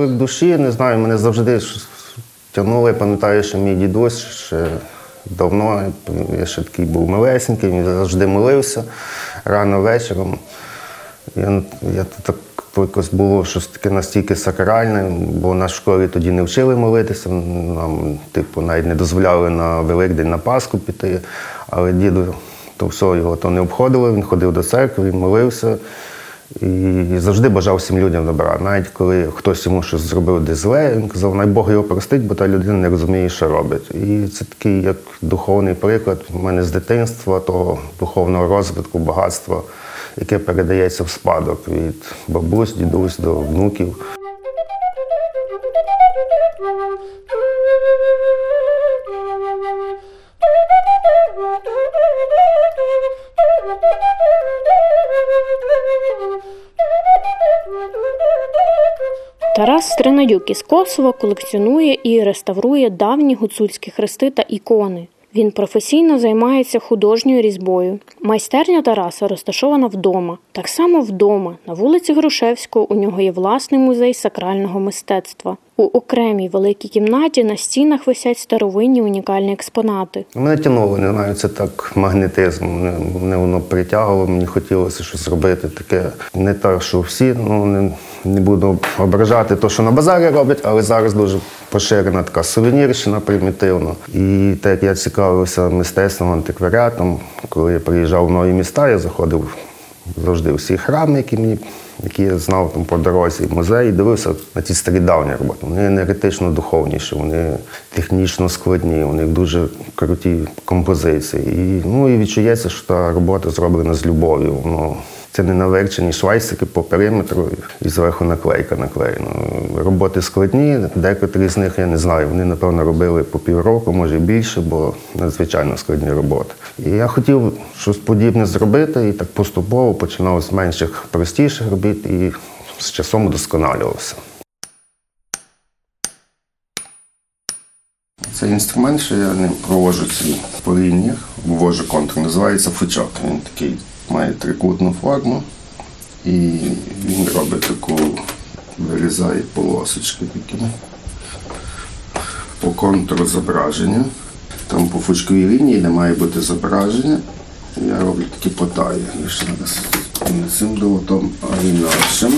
По душі, не знаю, мене завжди. Я пам'ятаю, що мій дідусь ще давно, я ще такий був малесенький, він завжди молився рано вечором. Я, я так якось було щось таке настільки сакральне, бо нас в школі тоді не вчили молитися. Нам, типу, навіть не дозволяли на Великдень на Пасху піти. Але діду то все його то не обходило, він ходив до церкви, він молився. І завжди бажав всім людям добра. Навіть коли хтось йому щось зробив десь зле, він казав, най Бог його простить, бо та людина не розуміє, що робить. І це такий як духовний приклад у мене з дитинства, того духовного розвитку, багатства, яке передається в спадок від бабусь, дідусь до внуків. Тарас Стринадюк із Косова колекціонує і реставрує давні гуцульські хрести та ікони. Він професійно займається художньою різьбою. Майстерня Тараса розташована вдома. Так само вдома, на вулиці Грушевського, у нього є власний музей сакрального мистецтва. У окремій великій кімнаті на стінах висять старовинні унікальні експонати. Мене тягнуло, не знаю, це так магнетизм. Мене, мене воно притягувало, мені хотілося щось робити таке. Не так, що всі, ну не, не буду ображати те, що на базарі роблять, але зараз дуже поширена така сувенірщина примітивно. І так я цікавився мистецтвом, антикваріатом, коли я приїжджав в нові міста, я заходив завжди всі храми, які мені які я знав там по дорозі, музей, і дивився на ті старі давні роботи. Вони енергетично духовніші, вони технічно складні, у них дуже круті композиції. І, ну, і відчується, що та робота зроблена з любов'ю. Ну, це не наверчені швайсики по периметру і зверху наклейка наклеєна. Роботи складні, декотрі з них я не знаю. Вони, напевно, робили по півроку, може більше, бо надзвичайно складні роботи. І я хотів щось подібне зробити, і так поступово починав з менших, простіших робіт і з часом удосконалювався. Цей інструмент, що я ним проводжу ці по лініях, ввожу контур, називається фучок. Він такий має трикутну форму і він робить таку, вирізає полосочки такі по контуру зображення. Там по фучковій лінії, де має бути зображення, я роблю такі потаї. Я ще зараз не цим долотом, а інакшим.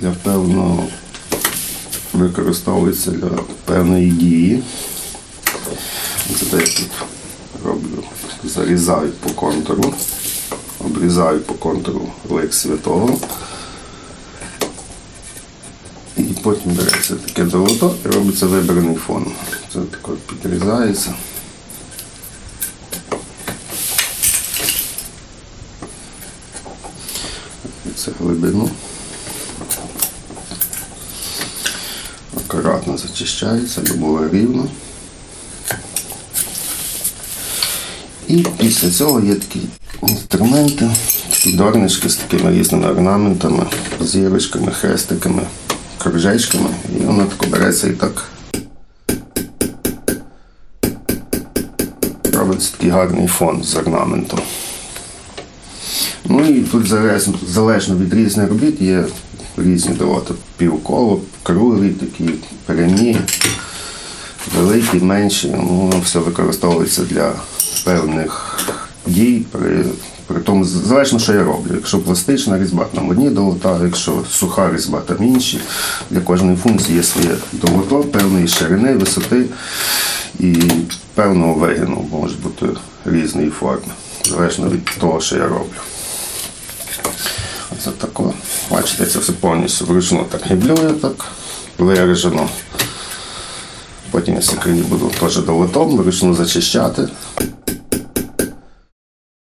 Для певного використовується для певної дії. Це я тут роблю, зарізаю по контуру, обрізаю по контуру лик святого. І потім береться таке долото і робиться вибраний фон. Це таке підрізається. Це глибину. Акуратно зачищається, щоб було рівно. І після цього є такі інструменти, такі дорнички з такими різними орнаментами, зірочками, хрестиками, кружечками. І воно тако береться і так робиться такий гарний фон з орнаментом. Ну і тут залежно від різних робіт є різні долоти. Півколо, круглі, такі прямі, великі, менші. Ну, Воно все використовується для певних дій при, при Тому залежно, що я роблю. Якщо пластична різьба, там одні долота, якщо суха різьба, там інші. Для кожної функції є своє долото певної ширини, висоти і певного вигину, може бути різної форми, залежно від того, що я роблю. Це тако. Бачите, це все повністю вручну так гіблює, так виражено. Потім я секрені буду теж долотом вручну зачищати.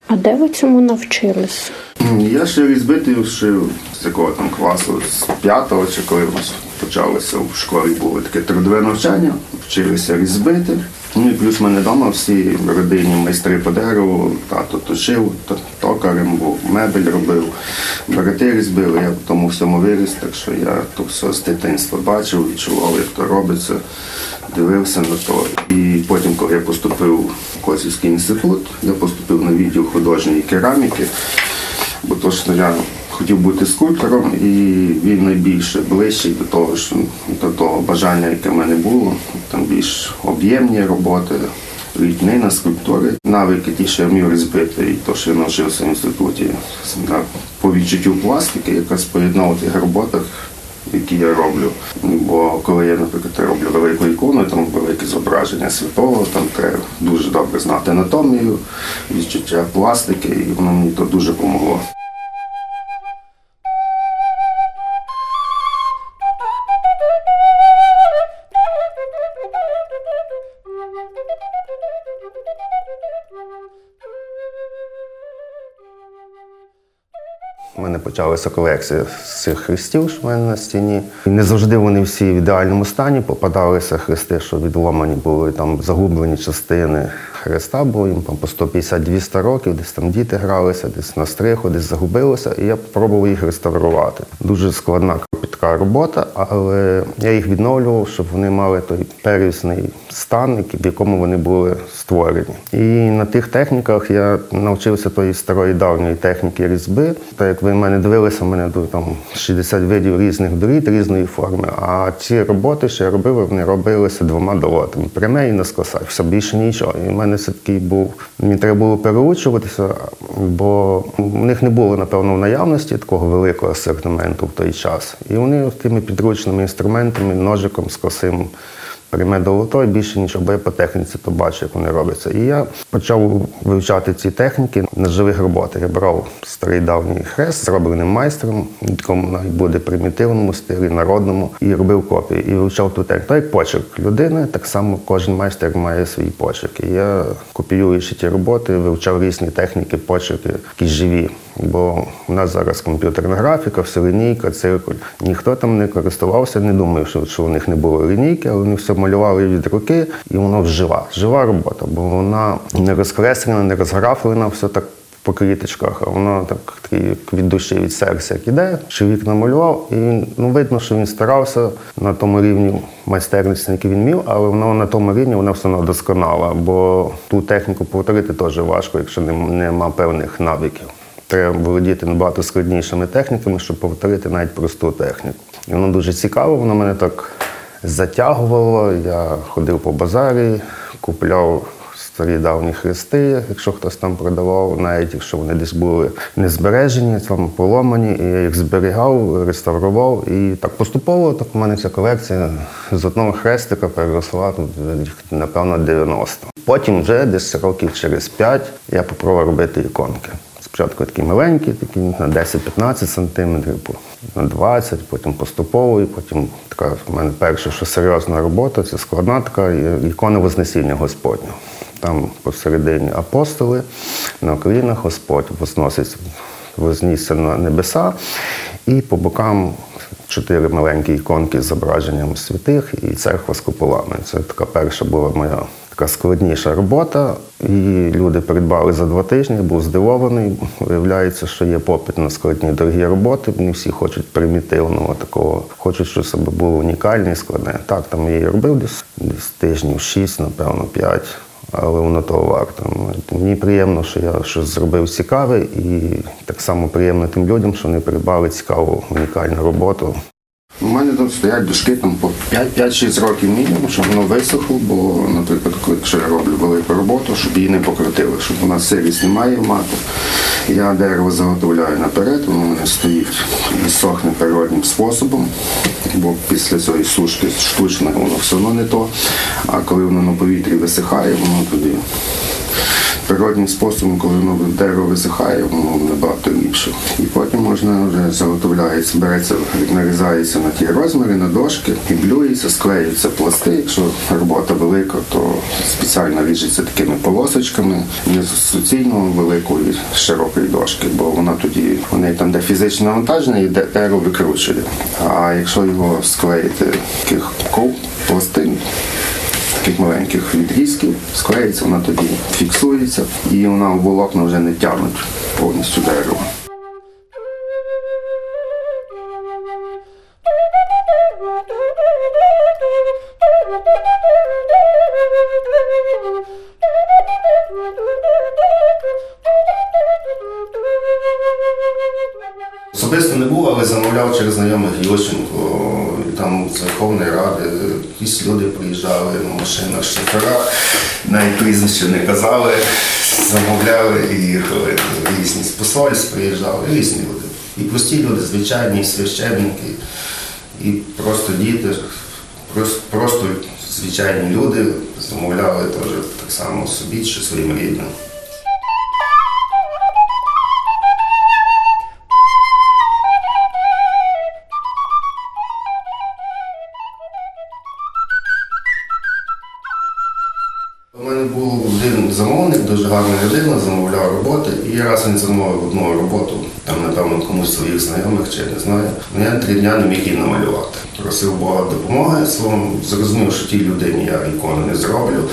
А де ви цьому навчились? Я ще різбити ще з якого там класу, з п'ятого чи коли у нас почалося в школі було таке трудове навчання, вчилися різбити. Ну і плюс в мене вдома всі родині майстри по дереву, тато точив, т- токарем був, мебель робив, брати різбили, я в тому всьому виріс, так що я то все з дитинства бачив, відчував, як то робиться, дивився на то. І потім, коли я поступив в Косівський інститут, я поступив на відділ художньої кераміки, бо то що я хотів бути скульптором, і він найбільше ближчий до того, що до того бажання, яке в мене було, там більш об'ємні роботи. Літнина, скульптури, навики ті, що я вмів розбити, і то, що я навчився в інституті по відчуттю пластики, якраз поєднав тих роботах, які я роблю. Бо коли я, наприклад, роблю велику ікону, там велике зображення святого, там треба дуже добре знати анатомію, відчуття пластики, і воно мені то дуже допомогло. Почалася колекція з цих хрестів, що в мене на стіні. І не завжди вони всі в ідеальному стані попадалися хрести, що відломані були там загублені частини хреста, бо їм там по 150-200 років, десь там діти гралися, десь на стриху, десь загубилося, і я спробував їх реставрувати. Дуже складна кропітка робота, але я їх відновлював, щоб вони мали той первісний стан, в якому вони були створені. І на тих техніках я навчився тої старої давньої техніки різьби. Так як ви мене дивилися, в мене там 60 видів різних доріт різної форми. А ці роботи, що я робив, вони робилися двома долотами. Пряме і на скосах. Все більше нічого. І в мене все такий був. Мені треба було переучуватися, бо в них не було, напевно, в наявності такого великого асортименту в той час. І вони тими підручними інструментами, ножиком, скосим. Пряме долото і більше нічого, бо я по техніці то бачу, як вони робляться. І я почав вивчати ці техніки на живих роботах. Я брав старий давній хрест, зроблений майстром, якому навіть буде примітивному стилі, народному, і робив копії. І вивчав ту техніку. Як почерк людини, так само кожен майстер має свій почерк. І я, копіюючи ті роботи, вивчав різні техніки, почерки, які живі. Бо у нас зараз комп'ютерна графіка, все лінійка, циркуль. Ніхто там не користувався, не думаю, що, що у них не було лінійки, але вони все малювали від руки, і воно жива. Жива робота, бо вона не розкреслена, не розграфлена, все так по кліточках, а воно так як від душі, від серця як іде. Чоловік намалював, і він, ну, видно, що він старався на тому рівні майстерності, який він міг, але воно на тому рівні вона все одно досконала, бо ту техніку повторити теж важко, якщо нема певних навиків. Треба володіти набагато складнішими техніками, щоб повторити навіть просту техніку. І воно дуже цікаво, воно мене так затягувало. Я ходив по базарі, купляв старі давні хрести, якщо хтось там продавав, навіть якщо вони десь були не збережені, там поломані, і я їх зберігав, реставрував. І так поступово так у мене ця колекція з одного хрестика переросла тут, напевно, 90. Потім вже десь років через 5 я попробував робити іконки. Спочатку такі маленькі, такі на 10-15 сантиметрів, на 20, потім поступово, і потім така в мене перша, що серйозна робота, це складна така ікона Вознесіння Господнього. Там посередині апостоли, на колінах Господь возносить, вознісся на небеса, і по бокам чотири маленькі іконки з зображенням святих і церква з куполами. Це така перша була моя така складніша робота. І люди придбали за два тижні, був здивований. Виявляється, що є попит на складні дорогі роботи. Не всі хочуть примітивного такого, хочуть, щоб себе було унікальне і складне. Так, там я і робив десь, десь тижнів шість, напевно, п'ять. Але воно того варто. Мені приємно, що я щось зробив цікаве, і так само приємно тим людям, що вони придбали цікаву унікальну роботу. У мене тут стоять дошки там по 5-6 років мінімум, щоб воно висохло, бо, наприклад, я роблю велику роботу, щоб її не покрутили, щоб вона сирість не має мату. Я дерево заготовляю наперед, воно мене стоїть і сохне природним способом, бо після цієї сушки штучне воно все одно не то. А коли воно на повітрі висихає, воно тоді природним способом, коли воно дерево висихає, воно набагато ліпше. І потім можна вже заготовляється, береться, нарізається на ті розміри, на дошки, гіблюється, склеюються пласти. Якщо робота велика, то спеціально ріжеться такими полосочками, не з суцільно великої широкої дошки, бо вона тоді неї там де фізичне навантаження і де- дерево викручує. А якщо його склеїти таких ков, пластин, таких маленьких відрізків, склеїться, вона тоді фіксується і вона в волокна вже не тягнуть повністю дерево. Особисто не був, але замовляв через знайомих Ющенко. Там з Ради якісь люди приїжджали на машинах, шоферах, навіть прізвище не казали, замовляли і їхали. Різні з посольств приїжджали, різні люди. І прості люди, звичайні, і священники, і просто діти, просто, просто звичайні люди замовляли теж так само собі чи своїм рідним. І раз він замовив одну роботу, там, напевно, комусь своїх знайомих чи я не знаю. Ну, я три дня не міг її намалювати. Просив Бога допомоги своєму, зрозумів, що тій людині я ікону не зроблю.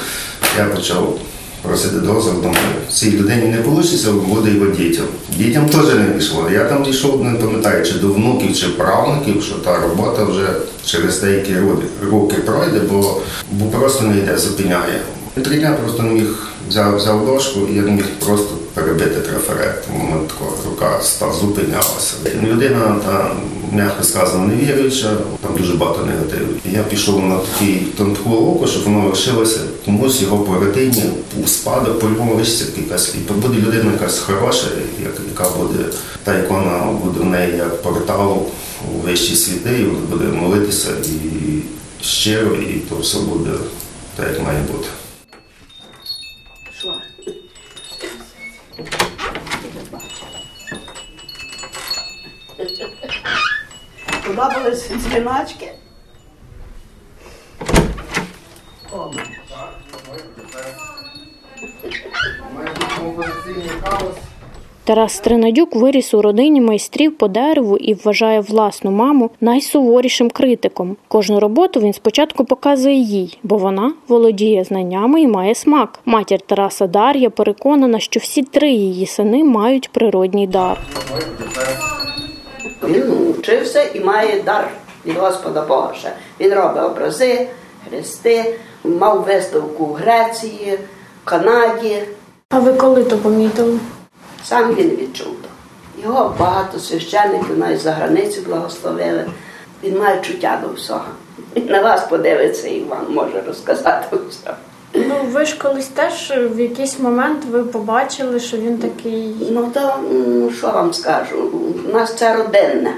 Я почав просити дозвіл, думаю, цій людині не вийде, буде його дітям. Дітям теж не вийшло. Я там дійшов, не пам'ятаю, чи до внуків, чи правнуків, що та робота вже через деякі руки- пройде, бо, бо просто не йде, зупиняє. Три дня просто не міг взяв, взяв дошку і я не міг просто перебити трафарет. Тому мене така рука став зупинялася. Людина та м'яко сказано невіруюча, там дуже багато негативу. Я пішов на такий тонку луку, щоб воно лишилося комусь його по родині, у спадок, по-любому лишиться якась. І буде людина якась хороша, як- яка буде, та ікона буде в неї як портал у вищі світи, і буде молитися і щиро, і то все буде так, як має бути. Подобались дзвіночки? О, Тарас Стринадюк виріс у родині майстрів по дереву і вважає власну маму найсуворішим критиком. Кожну роботу він спочатку показує їй, бо вона володіє знаннями і має смак. Матір Тараса Дар'я переконана, що всі три її сини мають природній дар. Він вчився і має дар від Господа Бога. ще. Він робить образи, хрести, мав виставку в Греції, в Канаді. А ви коли то помітили? Сам він відчув то. Його багато священників навіть за границю благословили. Він має чуття до всього. Він на вас подивиться і вам може розказати все. Ну, ви ж колись теж в якийсь момент ви побачили, що він такий. Ну то що вам скажу? У нас це родинне.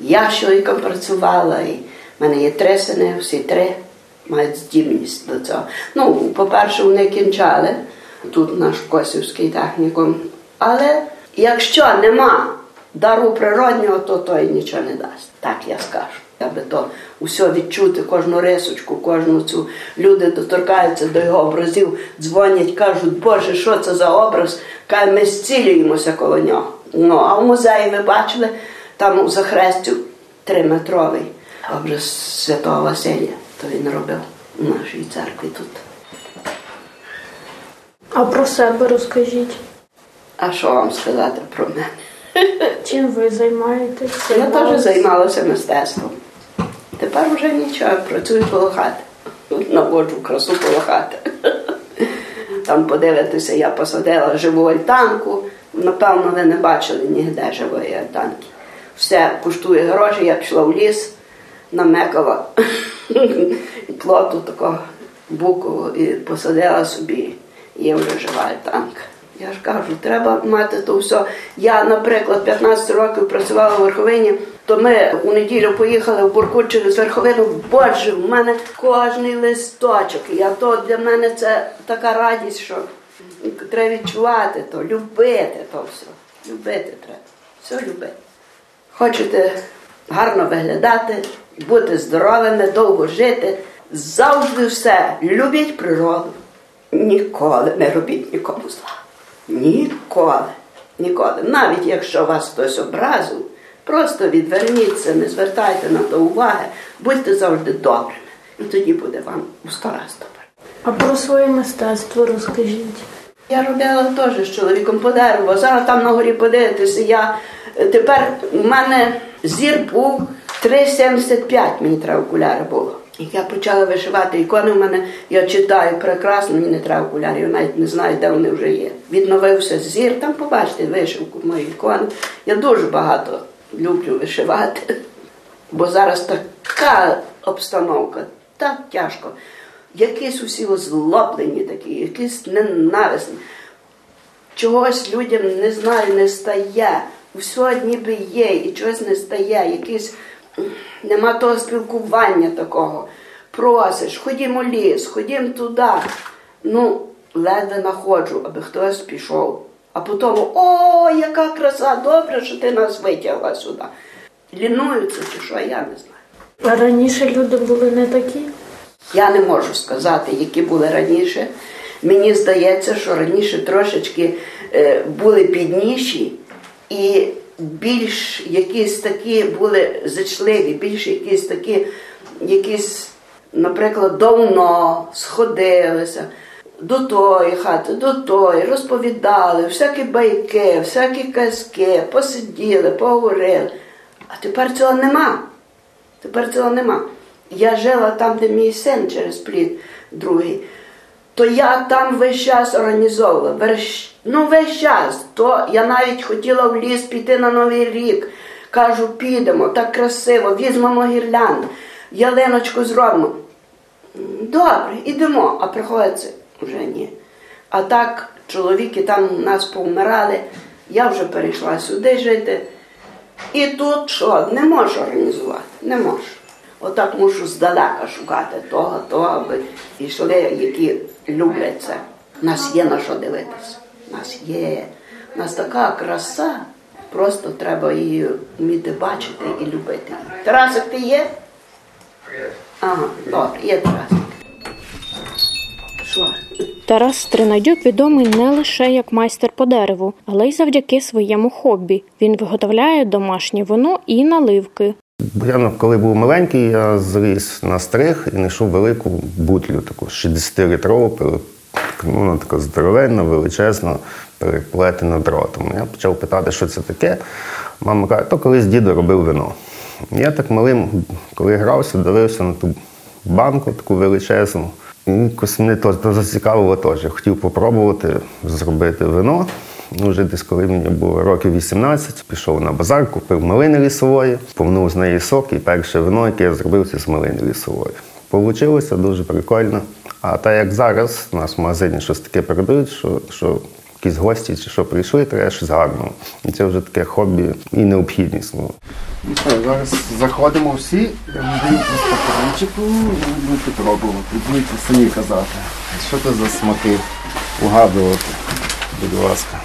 Я з чоловіком працювала, і в мене є три сини, всі три мають здібність до цього. Ну, по-перше, вони кінчали тут наш Косівський технікум. Але якщо нема дару природнього, то той нічого не дасть. Так я скажу. Аби то усе відчути, кожну рисочку, кожну цю люди доторкаються до його образів, дзвонять, кажуть, Боже, що це за образ? Каже, ми зцілюємося коло нього. Ну, а в музеї ви бачили, там у захрестю триметровий образ святого Василія, то він робив у нашій церкві тут. А про себе розкажіть. А що вам сказати про мене? Чим ви займаєтесь? Я теж займалася мистецтвом. Тепер вже нічого, працюю коло хати. Наводжу красу коло хати. Там подивитися, я посадила живу альтанку. Напевно, ви не бачили ніде живої альтанки. Все коштує гроші, я пішла в ліс, намекала і плоту такого букову і посадила собі. Є вже живий танк. Я ж кажу, треба мати то все. Я, наприклад, 15 років працювала в верховині, то ми у неділю поїхали в Буркут через верховину. Боже, в мене кожний листочок. Я то для мене це така радість, що треба відчувати то, любити то все. Любити треба. Все любити. Хочете гарно виглядати, бути здоровими, довго жити. Завжди все. Любіть природу. Ніколи не робіть нікому зла. Ніколи. Ніколи. Навіть якщо вас хтось образив, просто відверніться, не звертайте на то уваги, будьте завжди добрими. І тоді буде вам у сто раз добре. А про своє мистецтво розкажіть. Я робила теж з чоловіком по дереву. Зараз там на горі подивитися. Я е, тепер у мене зір був 3,75, мені треба окуляри було. І я почала вишивати ікони. У мене я читаю прекрасно, мені не треба окулярів, навіть не знаю, де вони вже є. Відновився зір. Там побачите вишивку мої ікони. Я дуже багато люблю вишивати, бо зараз така обстановка, так тяжко. Якісь усі озлоблені такі, якісь ненависні. Чогось людям не знаю, не стає. Все ніби є, і чогось не стає. Якісь нема того спілкування такого. Просиш, ходімо ліс, ходімо туди. Ну, ледве находжу, аби хтось пішов. А потім, о, яка краса, добре, що ти нас витягла сюди. Лінуються чи що, я не знаю. А раніше люди були не такі. Я не можу сказати, які були раніше. Мені здається, що раніше трошечки е, були підніші і більш якісь такі були зачливі, більш якісь такі, якісь, наприклад, давно сходилися до тої хати, до тої, розповідали, всякі байки, всякі казки, посиділи, поговорили. А тепер цього нема. Тепер цього нема. Я жила там, де мій син через плід другий, то я там весь час організовувала. Ну, весь час. То я навіть хотіла в ліс піти на Новий рік. Кажу, підемо, так красиво, візьмемо гірлянду, ялиночку зробимо. Добре, ідемо, а приходиться вже ні. А так, чоловіки там у нас повмирали, я вже перейшла сюди жити. І тут що, не можу організувати, не можу. Отак мушу здалека шукати того, того, аби йшли, які люблять це. У нас є на що дивитися. У нас є. У нас така краса. Просто треба її вміти бачити і любити. її. Тарасик, ти є? Ага, добре, є Тарасик. Що? Тарас Стринадюк відомий не лише як майстер по дереву, але й завдяки своєму хобі. Він виготовляє домашнє вино і наливки. Ну, коли був маленький, я зріс на стриг і знайшов велику бутлю, таку 60-літрову, ну, така здоровенна, величезна, переплетена дротом. Я почав питати, що це таке. Мама каже, то колись дідо робив вино. Я так малим, коли грався, дивився на ту банку таку величезну. Якось мене то, зацікавило теж. Хотів попробувати зробити вино. Ну, вже десь коли мені було років 18, пішов на базар, купив малини лісової, повнув з неї сок і перше вино, яке я зробив, це з малини лісової. Получилося дуже прикольно. А так як зараз у нас в магазині щось таке продають, що, що якісь гості чи що прийшли, треба щось гарного. І це вже таке хобі і необхідність. Ну. зараз заходимо всі, я вам даю по стаканчику і будете пробувати. Будете самі казати. Що це за смаки? Угадувати, будь ласка.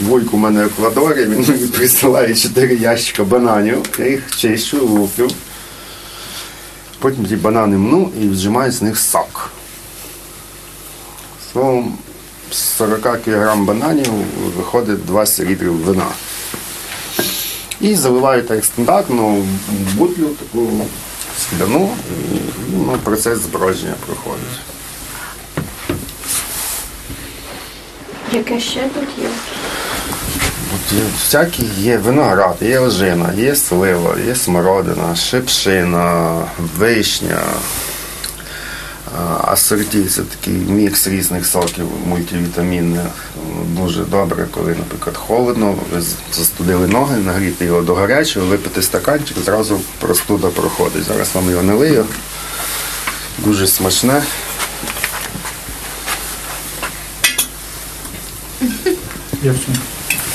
Вуйк у мене в еквадорі, він мені присилає 4 ящика бананів. Я їх чищу, луплю. Потім ті банани мну і віджимаю з них сок. Словом, з 40 кг бананів виходить 20 літрів вина. І заливаю так в бутлю таку скляну, і ну, процес збродження проходить. Яке ще тут є? От є всякі є виноград, є ожина, є слива, є смородина, шипшина, вишня, Асорті це такий мікс різних соків мультивітамінних. Дуже добре, коли, наприклад, холодно, ви застудили ноги, нагріти його до гарячого, випити стаканчик, зразу простуда проходить. Зараз вам його налию. Дуже смачне.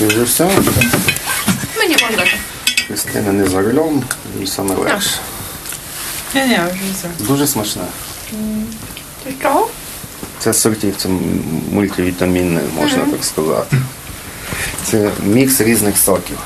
І вже все. Мені можна. Христина не за рулем, і саме легше. Ні, ні, вже все. Дуже смачне. Це сортів, це мультивітамінне, можна так сказати. Це мікс різних соків.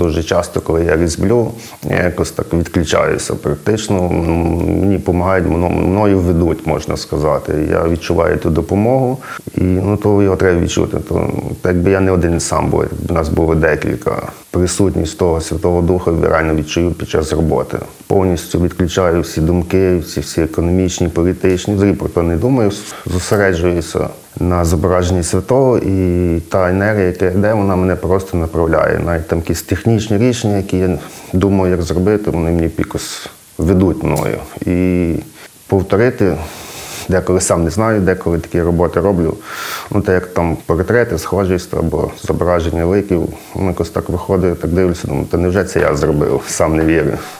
Дуже часто, коли я різблю, я якось так відключаюся. Практично мені допомагають, мною ведуть, можна сказати. Я відчуваю ту допомогу, і ну то його треба відчути. То якби я не один сам був, якби нас було декілька. Присутність того Святого Духа я реально відчую під час роботи. Повністю відключаю всі думки, всі, всі економічні, політичні. Взагалі про то не думаю, зосереджуюся на зображенні святого, і та енергія, яка йде, вона мене просто направляє. Навіть там якісь технічні рішення, які я думаю, як зробити, вони мені якось ведуть мною. І повторити. Деколи сам не знаю, деколи такі роботи роблю. Ну, так як там портрети, схожість або зображення ликів, воно якось так виходить, так дивлюся, думаю, та невже це я зробив, сам не вірю. –